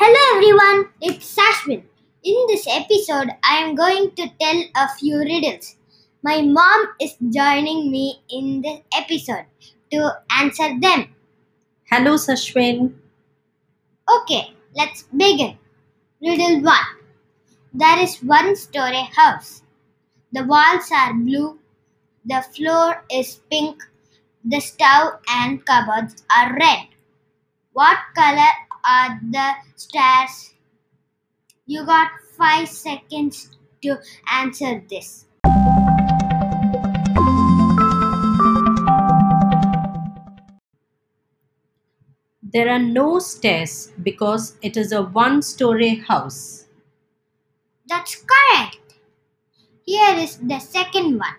Hello everyone, it's Sashwin. In this episode, I am going to tell a few riddles. My mom is joining me in this episode to answer them. Hello, Sashwin. Okay, let's begin. Riddle 1 There is one story house. The walls are blue, the floor is pink, the stove and cupboards are red. What color are the stairs? You got 5 seconds to answer this. There are no stairs because it is a one story house. That's correct. Here is the second one.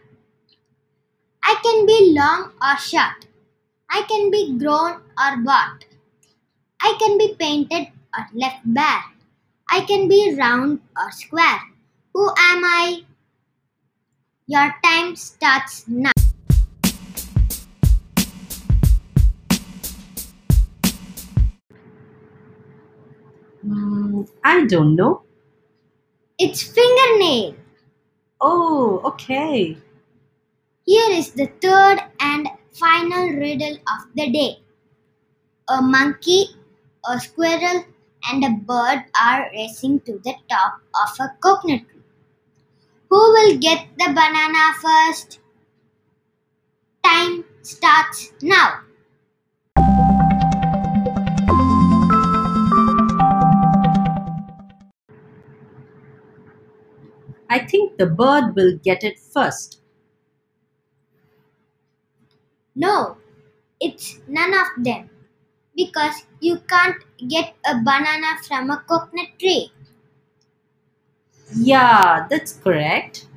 I can be long or short. I can be grown or bought. I can be painted or left bare. I can be round or square. Who am I? Your time starts now. Hmm, I don't know. It's fingernail. Oh, okay. Here is the third and final riddle of the day. A monkey, a squirrel, and a bird are racing to the top of a coconut tree. Who will get the banana first? Time starts now. I think the bird will get it first. No, it's none of them. Because you can't get a banana from a coconut tree. Yeah, that's correct.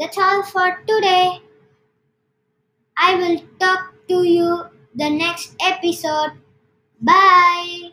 That's all for today. I will talk to you the next episode. Bye.